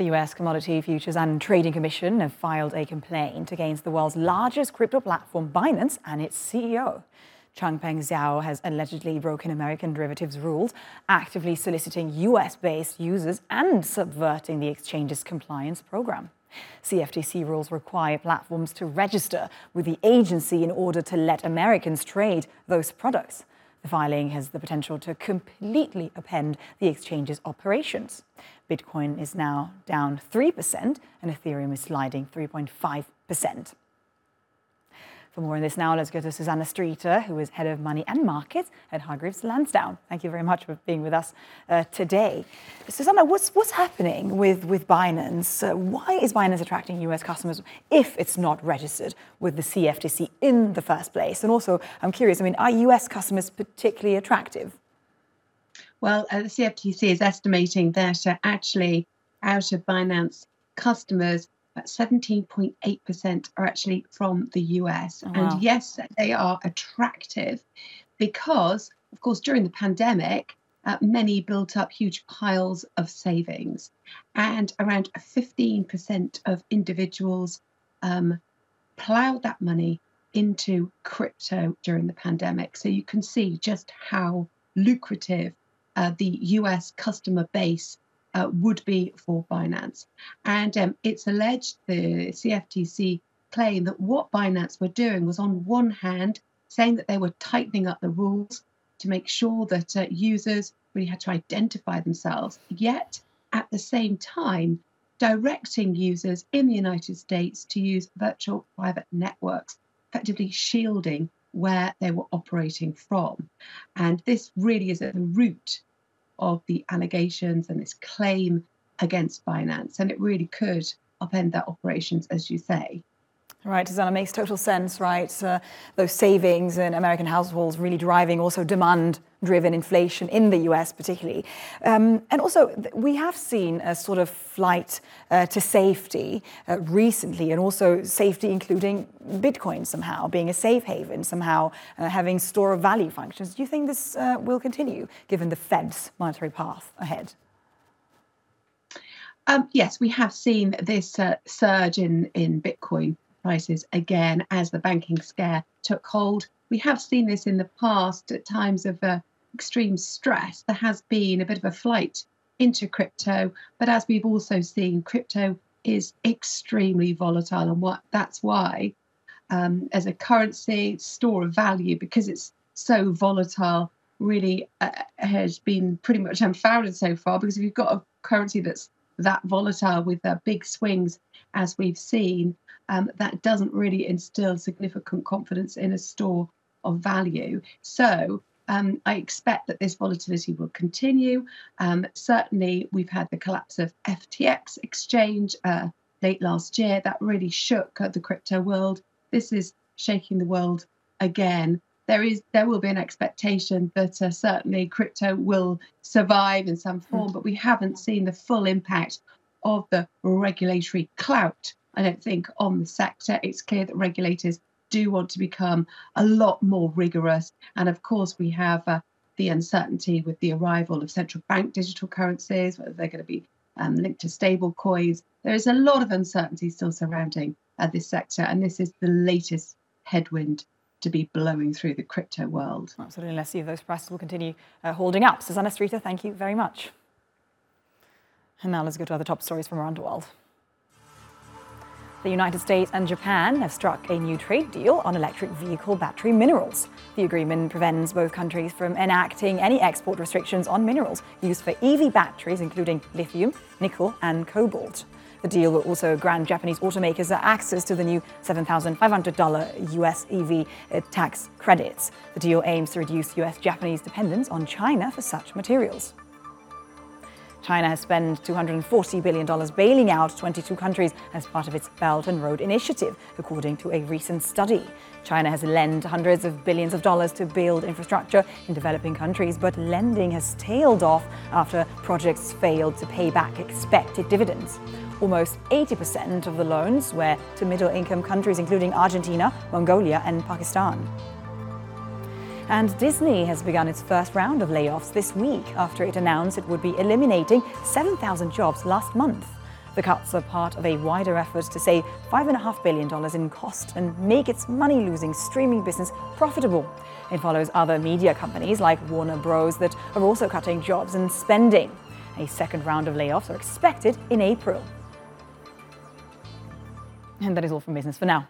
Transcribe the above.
The US Commodity Futures and Trading Commission have filed a complaint against the world's largest crypto platform, Binance, and its CEO. Changpeng Zhao has allegedly broken American derivatives rules, actively soliciting US based users and subverting the exchange's compliance program. CFTC rules require platforms to register with the agency in order to let Americans trade those products. The filing has the potential to completely upend the exchange's operations. Bitcoin is now down 3%, and Ethereum is sliding 3.5%. For more on this now, let's go to Susannah Streeter, who is Head of Money and Markets at Hargreaves Lansdown. Thank you very much for being with us uh, today. Susannah, what's, what's happening with, with Binance? Uh, why is Binance attracting US customers if it's not registered with the CFTC in the first place? And also, I'm curious, I mean, are US customers particularly attractive? Well, uh, the CFTC is estimating that uh, actually out of Binance customers, 17.8% are actually from the US. Oh, wow. And yes, they are attractive because, of course, during the pandemic, uh, many built up huge piles of savings, and around 15% of individuals um, plowed that money into crypto during the pandemic. So you can see just how lucrative uh, the US customer base uh, would be for Binance. And um, it's alleged the CFTC claim that what Binance were doing was, on one hand, saying that they were tightening up the rules to make sure that uh, users really had to identify themselves, yet at the same time, directing users in the United States to use virtual private networks, effectively shielding where they were operating from. And this really is at the root of the allegations and this claim against Binance. And it really could upend their operations, as you say. Right, Susannah, makes total sense, right? Uh, those savings in American households really driving also demand driven inflation in the US, particularly. Um, and also, we have seen a sort of flight uh, to safety uh, recently, and also safety including Bitcoin somehow being a safe haven, somehow uh, having store of value functions. Do you think this uh, will continue given the Fed's monetary path ahead? Um, yes, we have seen this uh, surge in, in Bitcoin prices again as the banking scare took hold. We have seen this in the past at times of uh, extreme stress. There has been a bit of a flight into crypto, but as we've also seen, crypto is extremely volatile, and what that's why, um, as a currency store of value, because it's so volatile, really uh, has been pretty much unfounded so far. Because if you've got a currency that's that volatile with uh, big swings, as we've seen, um, that doesn't really instill significant confidence in a store of value. So um, I expect that this volatility will continue. Um, certainly, we've had the collapse of FTX exchange uh, late last year. That really shook the crypto world. This is shaking the world again. There is, there will be an expectation that uh, certainly crypto will survive in some form, but we haven't seen the full impact of the regulatory clout I don't think, on the sector. It's clear that regulators do want to become a lot more rigorous. And of course, we have uh, the uncertainty with the arrival of central bank digital currencies, whether they're going to be um, linked to stable coins. There is a lot of uncertainty still surrounding uh, this sector. And this is the latest headwind to be blowing through the crypto world. Absolutely. Let's see if those prices will continue uh, holding up. Susannah Streeter, thank you very much. And now let's go to other top stories from around the world. The United States and Japan have struck a new trade deal on electric vehicle battery minerals. The agreement prevents both countries from enacting any export restrictions on minerals used for EV batteries, including lithium, nickel, and cobalt. The deal will also grant Japanese automakers access to the new $7,500 US EV uh, tax credits. The deal aims to reduce US Japanese dependence on China for such materials. China has spent $240 billion bailing out 22 countries as part of its Belt and Road Initiative, according to a recent study. China has lent hundreds of billions of dollars to build infrastructure in developing countries, but lending has tailed off after projects failed to pay back expected dividends. Almost 80% of the loans were to middle income countries, including Argentina, Mongolia, and Pakistan. And Disney has begun its first round of layoffs this week after it announced it would be eliminating 7,000 jobs last month. The cuts are part of a wider effort to save $5.5 billion in cost and make its money losing streaming business profitable. It follows other media companies like Warner Bros. that are also cutting jobs and spending. A second round of layoffs are expected in April. And that is all from business for now.